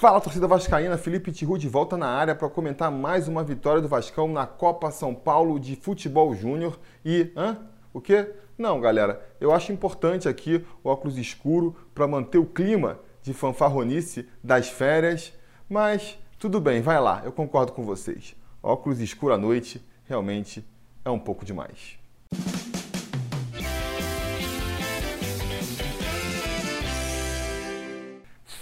Fala torcida vascaína, Felipe Tiru de volta na área para comentar mais uma vitória do Vascão na Copa São Paulo de Futebol Júnior e, hã? O quê? Não, galera, eu acho importante aqui o óculos escuro para manter o clima de fanfarronice das férias, mas tudo bem, vai lá, eu concordo com vocês. Óculos escuro à noite realmente é um pouco demais.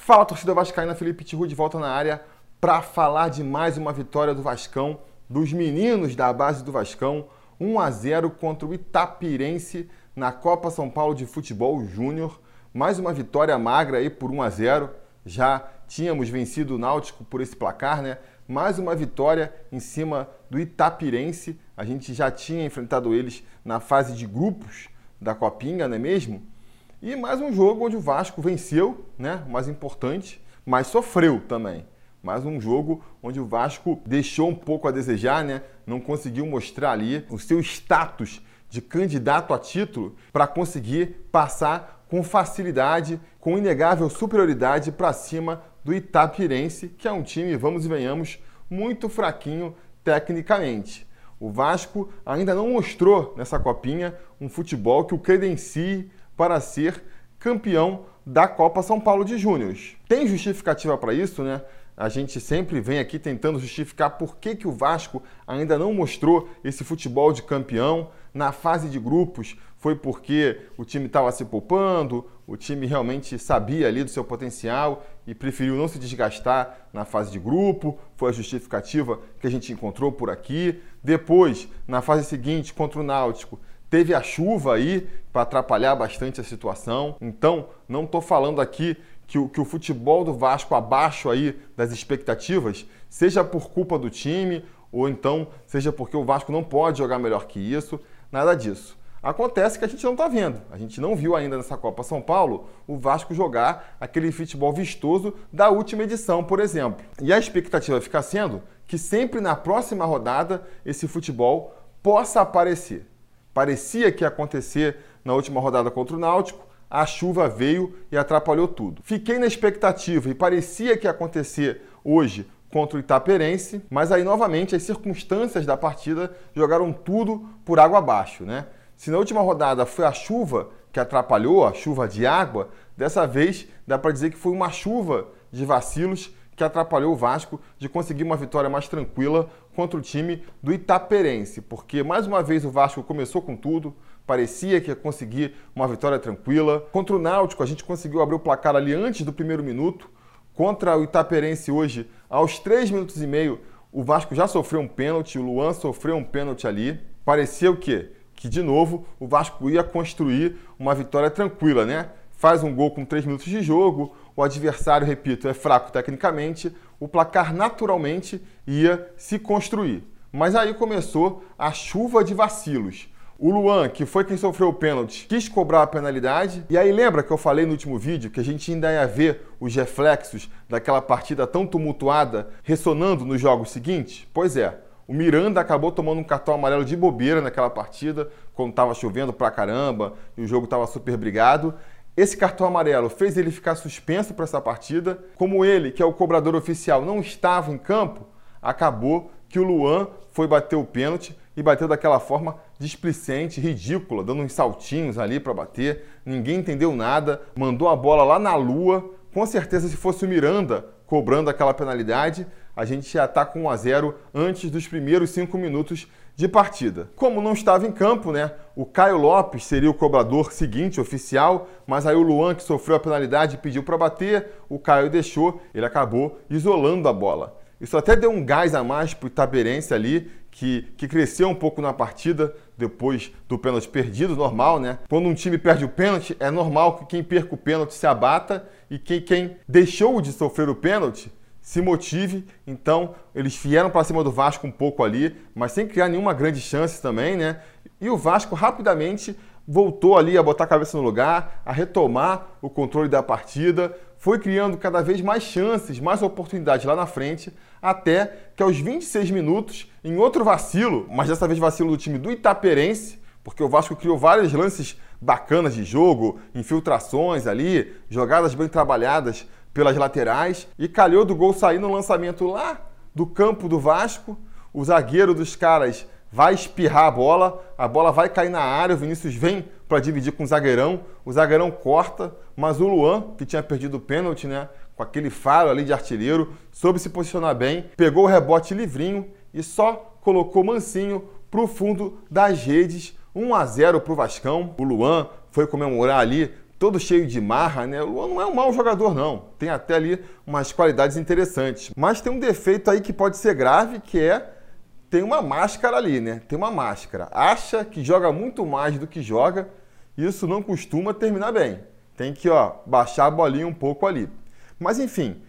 Fala torcida vascaína, Felipe Tiru de volta na área para falar de mais uma vitória do Vascão, dos meninos da base do Vascão, 1 a 0 contra o Itapirense na Copa São Paulo de Futebol Júnior. Mais uma vitória magra aí por 1 a 0. Já tínhamos vencido o Náutico por esse placar, né? Mais uma vitória em cima do Itapirense. A gente já tinha enfrentado eles na fase de grupos da Copinha, não é mesmo? E mais um jogo onde o Vasco venceu, né? O mais importante, mas sofreu também. Mais um jogo onde o Vasco deixou um pouco a desejar, né? Não conseguiu mostrar ali o seu status de candidato a título para conseguir passar com facilidade, com inegável superioridade para cima do Itapirense, que é um time, vamos e venhamos, muito fraquinho tecnicamente. O Vasco ainda não mostrou nessa copinha um futebol que o credencie para ser campeão da Copa São Paulo de Júniors. Tem justificativa para isso, né? A gente sempre vem aqui tentando justificar por que, que o Vasco ainda não mostrou esse futebol de campeão. Na fase de grupos foi porque o time estava se poupando, o time realmente sabia ali do seu potencial e preferiu não se desgastar na fase de grupo. Foi a justificativa que a gente encontrou por aqui. Depois, na fase seguinte, contra o Náutico, Teve a chuva aí para atrapalhar bastante a situação. Então, não estou falando aqui que o, que o futebol do Vasco abaixo aí das expectativas seja por culpa do time ou então seja porque o Vasco não pode jogar melhor que isso. Nada disso. Acontece que a gente não está vendo. A gente não viu ainda nessa Copa São Paulo o Vasco jogar aquele futebol vistoso da última edição, por exemplo. E a expectativa fica sendo que sempre na próxima rodada esse futebol possa aparecer. Parecia que ia acontecer na última rodada contra o Náutico, a chuva veio e atrapalhou tudo. Fiquei na expectativa e parecia que ia acontecer hoje contra o Itaperense, mas aí novamente as circunstâncias da partida jogaram tudo por água abaixo, né? Se na última rodada foi a chuva que atrapalhou, a chuva de água, dessa vez dá para dizer que foi uma chuva de vacilos que atrapalhou o Vasco de conseguir uma vitória mais tranquila contra o time do Itaperense, porque mais uma vez o Vasco começou com tudo, parecia que ia conseguir uma vitória tranquila. Contra o Náutico, a gente conseguiu abrir o placar ali antes do primeiro minuto. Contra o Itaperense hoje, aos 3 minutos e meio, o Vasco já sofreu um pênalti, o Luan sofreu um pênalti ali. Parecia o quê? Que de novo o Vasco ia construir uma vitória tranquila, né? Faz um gol com 3 minutos de jogo, o adversário, repito, é fraco tecnicamente, o placar naturalmente ia se construir. Mas aí começou a chuva de vacilos. O Luan, que foi quem sofreu o pênalti, quis cobrar a penalidade. E aí lembra que eu falei no último vídeo que a gente ainda ia ver os reflexos daquela partida tão tumultuada ressonando nos jogos seguintes? Pois é, o Miranda acabou tomando um cartão amarelo de bobeira naquela partida, quando estava chovendo pra caramba e o jogo estava super brigado. Esse cartão amarelo fez ele ficar suspenso para essa partida. Como ele, que é o cobrador oficial, não estava em campo, acabou que o Luan foi bater o pênalti e bateu daquela forma displicente, ridícula, dando uns saltinhos ali para bater. Ninguém entendeu nada, mandou a bola lá na lua. Com certeza, se fosse o Miranda cobrando aquela penalidade, a gente já está com 1 a 0 antes dos primeiros cinco minutos de partida. Como não estava em campo, né? O Caio Lopes seria o cobrador seguinte, oficial, mas aí o Luan, que sofreu a penalidade, pediu para bater, o Caio deixou, ele acabou isolando a bola. Isso até deu um gás a mais para o Itaberense ali, que, que cresceu um pouco na partida depois do pênalti perdido, normal, né? Quando um time perde o pênalti, é normal que quem perca o pênalti se abata e quem, quem deixou de sofrer o pênalti se motive. Então, eles vieram para cima do Vasco um pouco ali, mas sem criar nenhuma grande chance também, né? E o Vasco rapidamente voltou ali a botar a cabeça no lugar, a retomar o controle da partida, foi criando cada vez mais chances, mais oportunidades lá na frente, até que aos 26 minutos, em outro vacilo, mas dessa vez vacilo do time do Itaperense, porque o Vasco criou vários lances bacanas de jogo, infiltrações ali, jogadas bem trabalhadas pelas laterais. E calhou do gol sair no lançamento lá do campo do Vasco. O zagueiro dos caras vai espirrar a bola, a bola vai cair na área, o Vinícius vem para dividir com o zagueirão, o zagueirão corta, mas o Luan, que tinha perdido o pênalti, né, com aquele faro ali de artilheiro, soube se posicionar bem, pegou o rebote livrinho e só colocou mansinho para o fundo das redes, 1 a 0 para o Vascão. O Luan foi comemorar ali todo cheio de marra, né? O Luan não é um mau jogador, não. Tem até ali umas qualidades interessantes. Mas tem um defeito aí que pode ser grave, que é tem uma máscara ali, né? Tem uma máscara. Acha que joga muito mais do que joga. Isso não costuma terminar bem. Tem que, ó, baixar a bolinha um pouco ali. Mas enfim,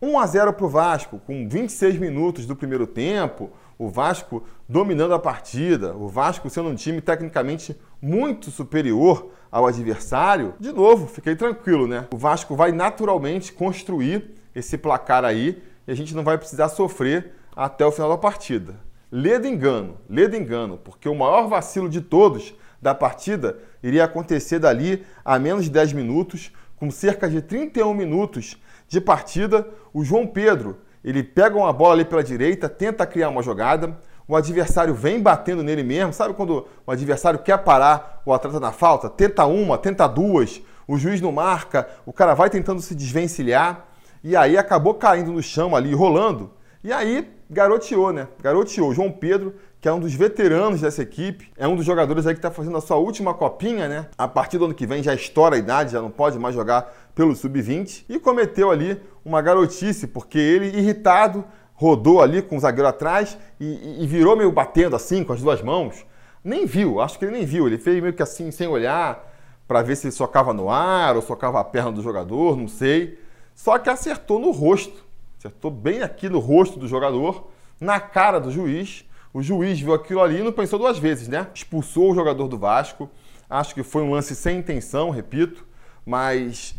1 a 0 para o Vasco, com 26 minutos do primeiro tempo, o Vasco dominando a partida, o Vasco sendo um time tecnicamente muito superior ao adversário, de novo, fiquei tranquilo, né? O Vasco vai naturalmente construir esse placar aí e a gente não vai precisar sofrer até o final da partida. Lê do engano, lê do engano, porque o maior vacilo de todos da partida iria acontecer dali a menos de 10 minutos, com cerca de 31 minutos de partida, o João Pedro, ele pega uma bola ali pela direita, tenta criar uma jogada, o adversário vem batendo nele mesmo. Sabe quando o adversário quer parar o atleta na falta? Tenta uma, tenta duas, o juiz não marca, o cara vai tentando se desvencilhar e aí acabou caindo no chão ali, rolando. E aí garoteou, né? Garoteou. João Pedro, que é um dos veteranos dessa equipe, é um dos jogadores aí que está fazendo a sua última copinha, né? A partir do ano que vem já estoura a idade, já não pode mais jogar pelo sub-20 e cometeu ali uma garotice, porque ele, irritado, rodou ali com o zagueiro atrás e, e, virou meio batendo assim com as duas mãos. Nem viu, acho que ele nem viu. Ele fez meio que assim, sem olhar, para ver se socava no ar ou socava a perna do jogador, não sei. Só que acertou no rosto. Acertou bem aqui no rosto do jogador, na cara do juiz. O juiz viu aquilo ali e não pensou duas vezes, né? Expulsou o jogador do Vasco. Acho que foi um lance sem intenção, repito, mas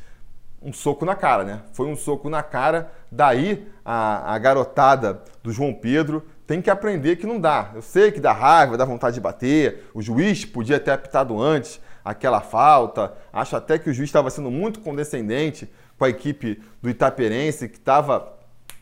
um soco na cara, né? Foi um soco na cara. Daí a, a, garotada do João Pedro tem que aprender que não dá. Eu sei que dá raiva, dá vontade de bater. O juiz podia ter apitado antes aquela falta. Acho até que o juiz estava sendo muito condescendente com a equipe do Itaperense, que estava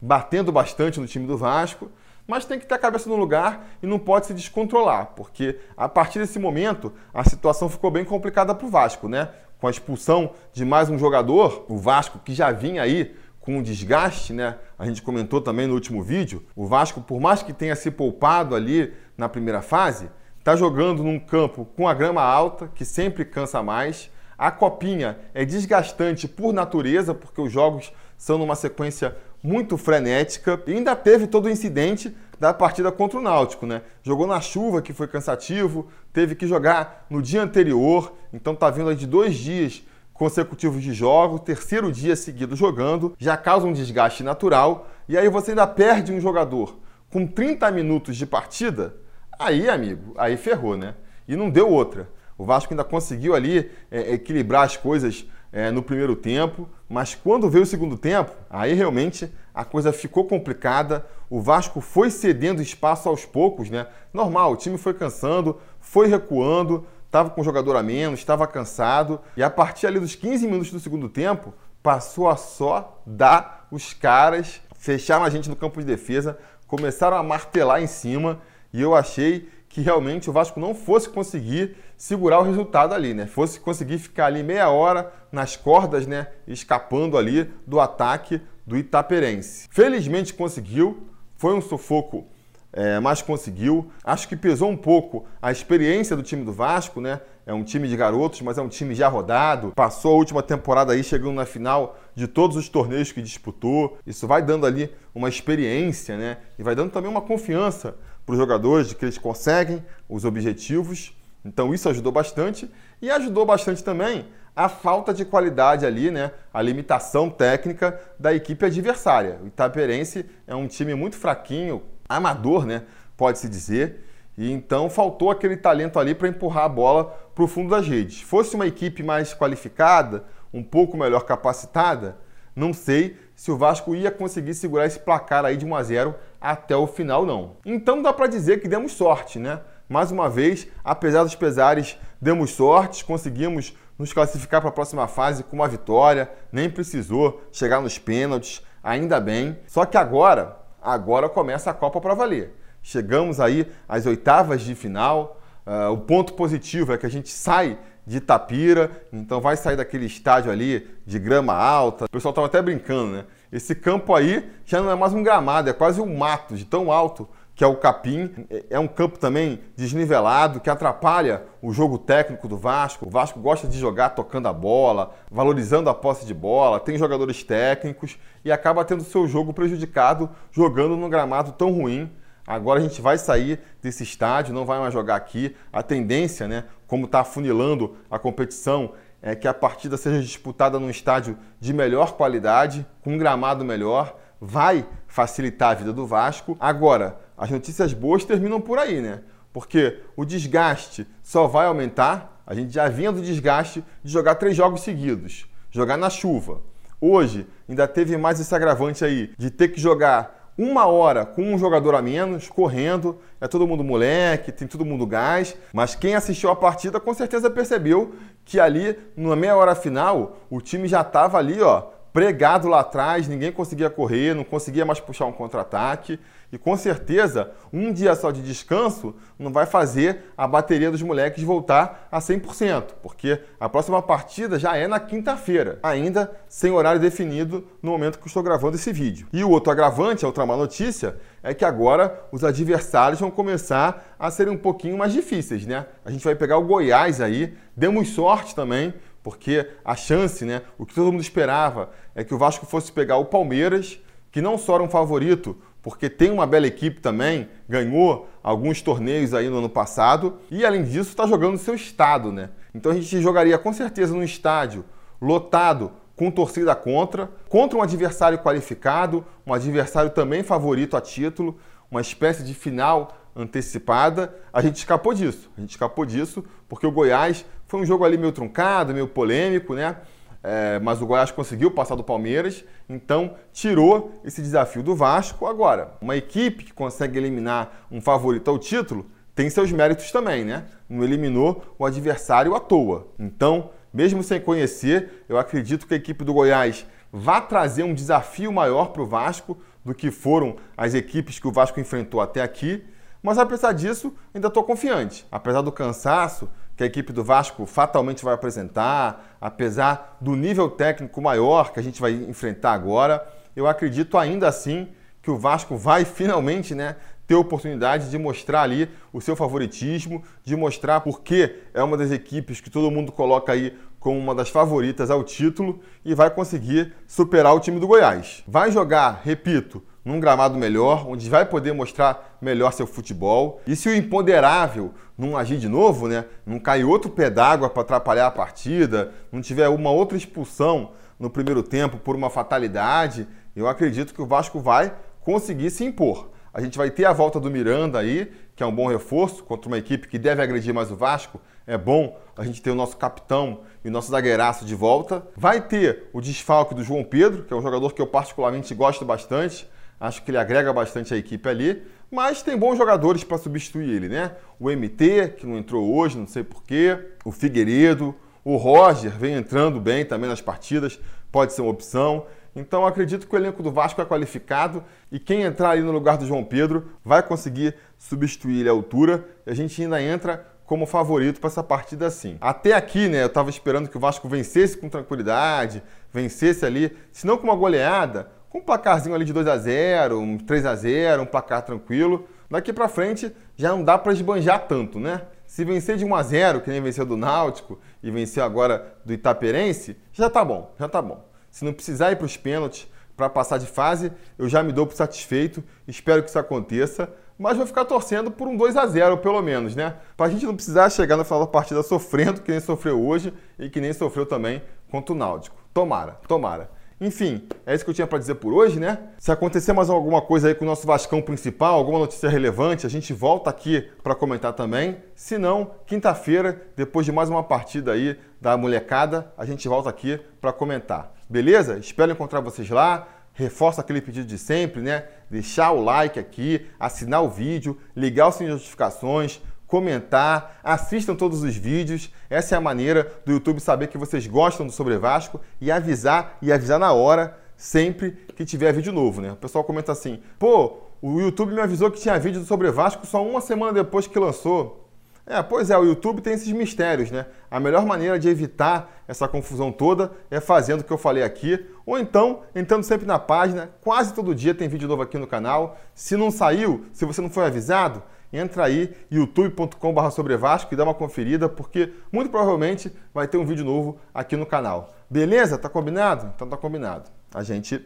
batendo bastante no time do Vasco. Mas tem que ter a cabeça no lugar e não pode se descontrolar, porque a partir desse momento a situação ficou bem complicada para o Vasco, né? com a expulsão de mais um jogador, o Vasco que já vinha aí com um desgaste, né? A gente comentou também no último vídeo. O Vasco, por mais que tenha se poupado ali na primeira fase, está jogando num campo com a grama alta, que sempre cansa mais. A copinha é desgastante por natureza, porque os jogos são numa sequência muito frenética. E ainda teve todo o incidente da partida contra o Náutico, né? Jogou na chuva, que foi cansativo, teve que jogar no dia anterior, então tá vindo aí de dois dias consecutivos de jogo, terceiro dia seguido jogando, já causa um desgaste natural, e aí você ainda perde um jogador com 30 minutos de partida, aí, amigo, aí ferrou, né? E não deu outra. O Vasco ainda conseguiu ali é, equilibrar as coisas é, no primeiro tempo, mas quando veio o segundo tempo, aí realmente a coisa ficou complicada. O Vasco foi cedendo espaço aos poucos, né? Normal, o time foi cansando, foi recuando, estava com um jogador a menos, estava cansado, e a partir ali dos 15 minutos do segundo tempo, passou a só dar os caras, fecharam a gente no campo de defesa, começaram a martelar em cima, e eu achei que realmente o Vasco não fosse conseguir segurar o resultado ali, né? Fosse conseguir ficar ali meia hora nas cordas, né? Escapando ali do ataque do Itaperense. Felizmente conseguiu, foi um sufoco, é, mas conseguiu. Acho que pesou um pouco a experiência do time do Vasco, né? É um time de garotos, mas é um time já rodado. Passou a última temporada aí chegando na final de todos os torneios que disputou. Isso vai dando ali uma experiência, né? E vai dando também uma confiança para os jogadores de que eles conseguem os objetivos. Então isso ajudou bastante e ajudou bastante também a falta de qualidade ali, né? A limitação técnica da equipe adversária. O Itaperense é um time muito fraquinho, amador, né? Pode-se dizer. E então faltou aquele talento ali para empurrar a bola para o fundo das redes. Fosse uma equipe mais qualificada, um pouco melhor capacitada, não sei se o Vasco ia conseguir segurar esse placar aí de 1 a 0 até o final não. Então dá para dizer que demos sorte, né? Mais uma vez, apesar dos pesares, demos sorte, conseguimos nos classificar para a próxima fase com uma vitória, nem precisou chegar nos pênaltis, ainda bem. Só que agora, agora começa a Copa para valer. Chegamos aí às oitavas de final. Uh, o ponto positivo é que a gente sai de Itapira, então vai sair daquele estádio ali de grama alta. O pessoal estava até brincando, né? Esse campo aí já não é mais um gramado, é quase um mato de tão alto que é o Capim. É um campo também desnivelado, que atrapalha o jogo técnico do Vasco. O Vasco gosta de jogar tocando a bola, valorizando a posse de bola, tem jogadores técnicos e acaba tendo seu jogo prejudicado jogando num gramado tão ruim. Agora a gente vai sair desse estádio, não vai mais jogar aqui. A tendência, né, como está afunilando a competição, é que a partida seja disputada num estádio de melhor qualidade, com um gramado melhor. Vai facilitar a vida do Vasco. Agora, as notícias boas terminam por aí, né? Porque o desgaste só vai aumentar. A gente já vinha do desgaste de jogar três jogos seguidos, jogar na chuva. Hoje ainda teve mais esse agravante aí de ter que jogar uma hora com um jogador a menos, correndo. É todo mundo moleque, tem todo mundo gás. Mas quem assistiu a partida com certeza percebeu que ali, na meia hora final, o time já estava ali, ó, pregado lá atrás, ninguém conseguia correr, não conseguia mais puxar um contra-ataque. E com certeza, um dia só de descanso não vai fazer a bateria dos moleques voltar a 100%, porque a próxima partida já é na quinta-feira, ainda sem horário definido no momento que estou gravando esse vídeo. E o outro agravante, a outra má notícia, é que agora os adversários vão começar a serem um pouquinho mais difíceis, né? A gente vai pegar o Goiás aí, demos sorte também, porque a chance, né, o que todo mundo esperava é que o Vasco fosse pegar o Palmeiras, que não só era um favorito, porque tem uma bela equipe também, ganhou alguns torneios aí no ano passado e além disso está jogando no seu estado, né? Então a gente jogaria com certeza no estádio lotado com torcida contra, contra um adversário qualificado, um adversário também favorito a título, uma espécie de final antecipada. A gente escapou disso. A gente escapou disso porque o Goiás foi um jogo ali meio truncado, meio polêmico, né? é, mas o Goiás conseguiu passar do Palmeiras, então tirou esse desafio do Vasco. Agora, uma equipe que consegue eliminar um favorito ao título tem seus méritos também, né? Não eliminou o adversário à toa. Então, mesmo sem conhecer, eu acredito que a equipe do Goiás vai trazer um desafio maior para o Vasco do que foram as equipes que o Vasco enfrentou até aqui. Mas apesar disso, ainda estou confiante. Apesar do cansaço, que a equipe do Vasco fatalmente vai apresentar, apesar do nível técnico maior que a gente vai enfrentar agora, eu acredito ainda assim que o Vasco vai finalmente né, ter oportunidade de mostrar ali o seu favoritismo, de mostrar porque é uma das equipes que todo mundo coloca aí como uma das favoritas ao título e vai conseguir superar o time do Goiás. Vai jogar, repito, num gramado melhor, onde vai poder mostrar melhor seu futebol. E se o imponderável não agir de novo, né, não cair outro pé d'água para atrapalhar a partida, não tiver uma outra expulsão no primeiro tempo por uma fatalidade, eu acredito que o Vasco vai conseguir se impor. A gente vai ter a volta do Miranda aí, que é um bom reforço contra uma equipe que deve agredir mais o Vasco. É bom a gente ter o nosso capitão e o nosso zagueiraço de volta. Vai ter o desfalque do João Pedro, que é um jogador que eu particularmente gosto bastante. Acho que ele agrega bastante a equipe ali, mas tem bons jogadores para substituir ele, né? O MT, que não entrou hoje, não sei porquê, o Figueiredo, o Roger vem entrando bem também nas partidas, pode ser uma opção. Então acredito que o elenco do Vasco é qualificado e quem entrar ali no lugar do João Pedro vai conseguir substituir ele à altura e a gente ainda entra como favorito para essa partida assim. Até aqui, né, eu estava esperando que o Vasco vencesse com tranquilidade, vencesse ali, se não com uma goleada, com um placarzinho ali de 2 a 0 um 3 a 0 um placar tranquilo. Daqui para frente já não dá para esbanjar tanto, né? Se vencer de 1 a 0 que nem venceu do Náutico e venceu agora do Itaperense, já tá bom, já tá bom. Se não precisar ir para os pênaltis para passar de fase, eu já me dou por satisfeito, espero que isso aconteça, mas vou ficar torcendo por um 2 a 0 pelo menos, né? Para a gente não precisar chegar no final da partida sofrendo que nem sofreu hoje e que nem sofreu também contra o Náutico. Tomara, tomara. Enfim, é isso que eu tinha para dizer por hoje, né? Se acontecer mais alguma coisa aí com o nosso Vascão principal, alguma notícia relevante, a gente volta aqui para comentar também. Se não, quinta-feira, depois de mais uma partida aí da molecada, a gente volta aqui para comentar. Beleza? Espero encontrar vocês lá. Reforço aquele pedido de sempre, né? Deixar o like aqui, assinar o vídeo, ligar o sininho de notificações, comentar, assistam todos os vídeos. Essa é a maneira do YouTube saber que vocês gostam do Sobre Vasco e avisar e avisar na hora sempre que tiver vídeo novo, né? O pessoal comenta assim: "Pô, o YouTube me avisou que tinha vídeo do Sobre Vasco só uma semana depois que lançou". É, pois é, o YouTube tem esses mistérios, né? A melhor maneira de evitar essa confusão toda é fazendo o que eu falei aqui, ou então entrando sempre na página. Quase todo dia tem vídeo novo aqui no canal. Se não saiu, se você não foi avisado, entra aí youtube.com.br sobre Vasco e dá uma conferida, porque muito provavelmente vai ter um vídeo novo aqui no canal. Beleza? Tá combinado? Então tá combinado. A gente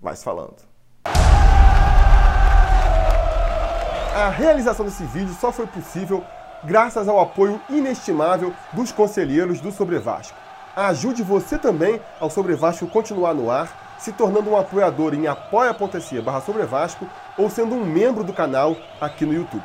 vai se falando. A realização desse vídeo só foi possível graças ao apoio inestimável dos conselheiros do Sobre Vasco. Ajude você também ao Sobre Vasco continuar no ar, se tornando um apoiador em apoia.se barra ou sendo um membro do canal aqui no YouTube.